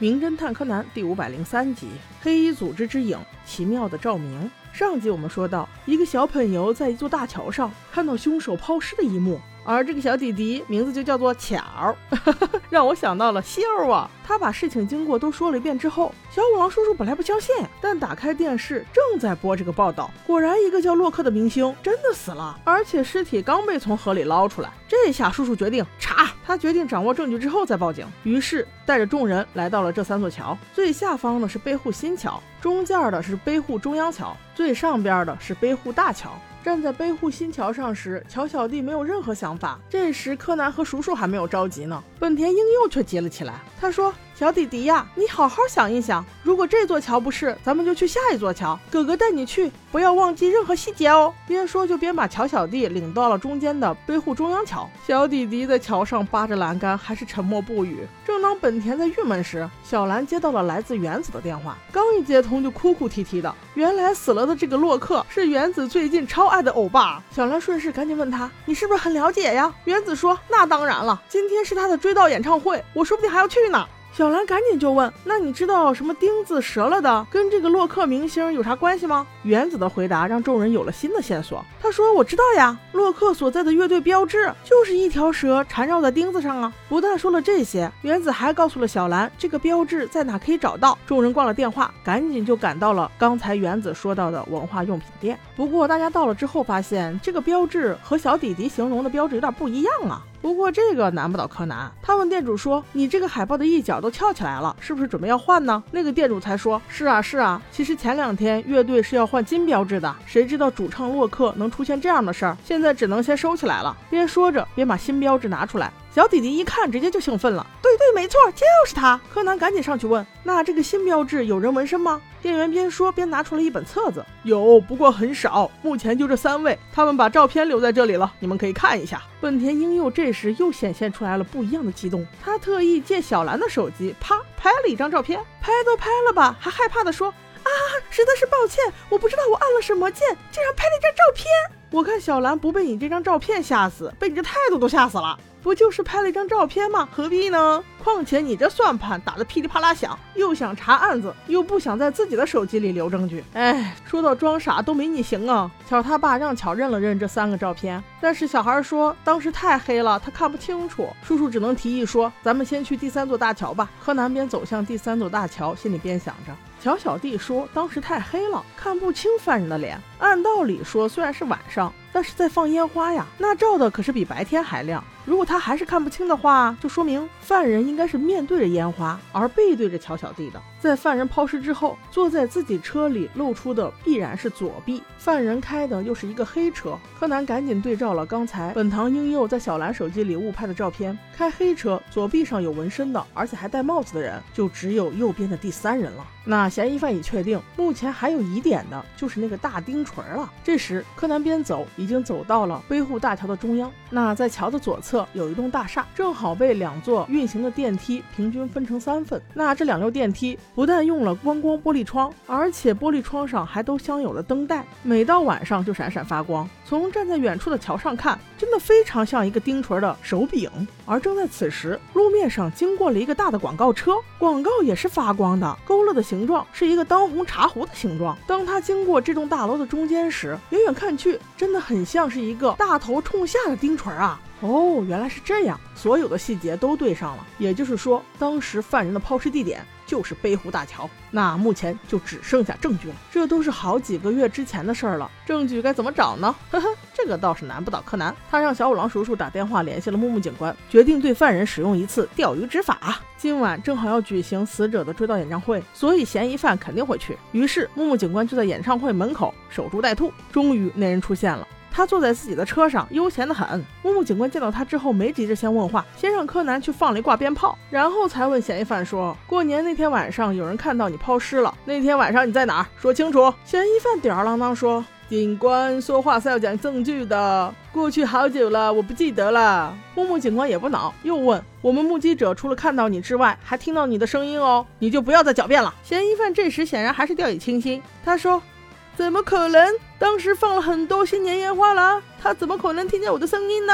名侦探柯南》第五百零三集《黑衣组织之影：奇妙的照明》。上集我们说到，一个小朋友在一座大桥上看到凶手抛尸的一幕。而这个小弟弟名字就叫做巧，让我想到了秀啊！他把事情经过都说了一遍之后，小五郎叔叔本来不相信，但打开电视正在播这个报道，果然一个叫洛克的明星真的死了，而且尸体刚被从河里捞出来。这下叔叔决定查，他决定掌握证据之后再报警，于是带着众人来到了这三座桥，最下方的是背户新桥，中间的是背户中央桥，最上边的是背户大桥。站在背户新桥上时，乔小弟没有任何想法。这时，柯南和叔叔还没有着急呢，本田英佑却急了起来。他说。小弟弟呀，你好好想一想，如果这座桥不是，咱们就去下一座桥。哥哥带你去，不要忘记任何细节哦。边说就边把乔小弟领到了中间的背户中央桥。小弟弟在桥上扒着栏杆，还是沉默不语。正当本田在郁闷时，小兰接到了来自原子的电话，刚一接通就哭哭啼啼的。原来死了的这个洛克是原子最近超爱的欧巴。小兰顺势赶紧问他：“你是不是很了解呀？”原子说：“那当然了，今天是他的追悼演唱会，我说不定还要去呢。”小兰赶紧就问：“那你知道什么钉子折了的跟这个洛克明星有啥关系吗？”原子的回答让众人有了新的线索。他说：“我知道呀，洛克所在的乐队标志就是一条蛇缠绕在钉子上啊。”不但说了这些，原子还告诉了小兰这个标志在哪可以找到。众人挂了电话，赶紧就赶到了刚才原子说到的文化用品店。不过大家到了之后发现，这个标志和小弟弟形容的标志有点不一样啊。不过这个难不倒柯南，他问店主说：“你这个海报的一角都翘起来了，是不是准备要换呢？”那个店主才说：“是啊，是啊，其实前两天乐队是要换金标志的，谁知道主唱洛克能出现这样的事儿，现在只能先收起来了。”边说着边把新标志拿出来。小弟弟一看，直接就兴奋了。对对，没错，就是他。柯南赶紧上去问：“那这个新标志有人纹身吗？”店员边说边拿出了一本册子：“有，不过很少，目前就这三位，他们把照片留在这里了，你们可以看一下。”本田英佑这时又显现出来了不一样的激动，他特意借小兰的手机，啪拍了一张照片。拍都拍了吧，还害怕的说：“啊，实在是抱歉，我不知道我按了什么键，竟然拍了一张照片。”我看小兰不被你这张照片吓死，被你这态度都吓死了。不就是拍了一张照片吗？何必呢？况且你这算盘打得噼里啪啦响，又想查案子，又不想在自己的手机里留证据。哎，说到装傻都没你行啊！巧他爸让巧认了认这三个照片，但是小孩说当时太黑了，他看不清楚。叔叔只能提议说，咱们先去第三座大桥吧。柯南边走向第三座大桥，心里边想着。乔小弟说当时太黑了，看不清犯人的脸。按道理说，虽然是晚上，但是在放烟花呀，那照的可是比白天还亮。如果他还是看不清的话，就说明犯人应该是面对着烟花，而背对着乔小弟的。在犯人抛尸之后，坐在自己车里露出的必然是左臂。犯人开的又是一个黑车。柯南赶紧对照了刚才本堂英佑在小兰手机里误拍的照片，开黑车、左臂上有纹身的，而且还戴帽子的人，就只有右边的第三人了。那嫌疑犯已确定，目前还有疑点的就是那个大钉锤了。这时，柯南边走，已经走到了背户大桥的中央。那在桥的左侧侧有一栋大厦，正好被两座运行的电梯平均分成三份。那这两溜电梯。不但用了观光玻璃窗，而且玻璃窗上还都镶有了灯带，每到晚上就闪闪发光。从站在远处的桥上看，真的非常像一个钉锤的手柄。而正在此时，路面上经过了一个大的广告车，广告也是发光的，勾勒的形状是一个当红茶壶的形状。当它经过这栋大楼的中间时，远远看去，真的很像是一个大头冲下的钉锤啊！哦，原来是这样，所有的细节都对上了。也就是说，当时犯人的抛尸地点就是背湖大桥。那目前就只剩下证据了。这都是好几个月之前的事儿了，证据该怎么找呢？呵呵，这个倒是难不倒柯南。他让小五郎叔叔打电话联系了木木警官，决定对犯人使用一次钓鱼执法。今晚正好要举行死者的追悼演唱会，所以嫌疑犯肯定会去。于是木木警官就在演唱会门口守株待兔。终于那人出现了。他坐在自己的车上，悠闲的很。木木警官见到他之后，没急着先问话，先让柯南去放了一挂鞭炮，然后才问嫌疑犯说：“过年那天晚上，有人看到你抛尸了。那天晚上你在哪儿？说清楚。”嫌疑犯吊儿郎当说：“警官，说话是要讲证据的。过去好久了，我不记得了。”木木警官也不恼，又问：“我们目击者除了看到你之外，还听到你的声音哦，你就不要再狡辩了。”嫌疑犯这时显然还是掉以轻心，他说。怎么可能？当时放了很多新年烟花了，他怎么可能听见我的声音呢？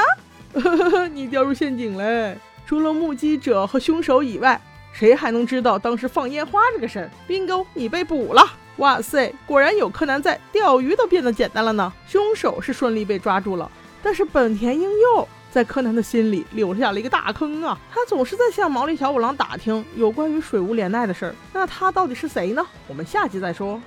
呵呵呵你掉入陷阱了。除了目击者和凶手以外，谁还能知道当时放烟花这个事儿？bingo，你被捕了！哇塞，果然有柯南在，钓鱼都变得简单了呢。凶手是顺利被抓住了，但是本田英佑在柯南的心里留下了一个大坑啊！他总是在向毛利小五郎打听有关于水无怜奈的事儿，那他到底是谁呢？我们下集再说。